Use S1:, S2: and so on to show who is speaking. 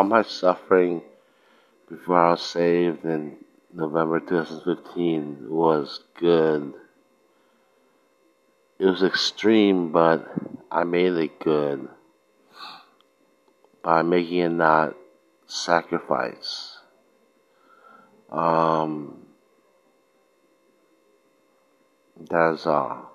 S1: all my suffering before I was saved in November 2015 was good. It was extreme, but I made it good by making it not sacrifice. Um, that's all.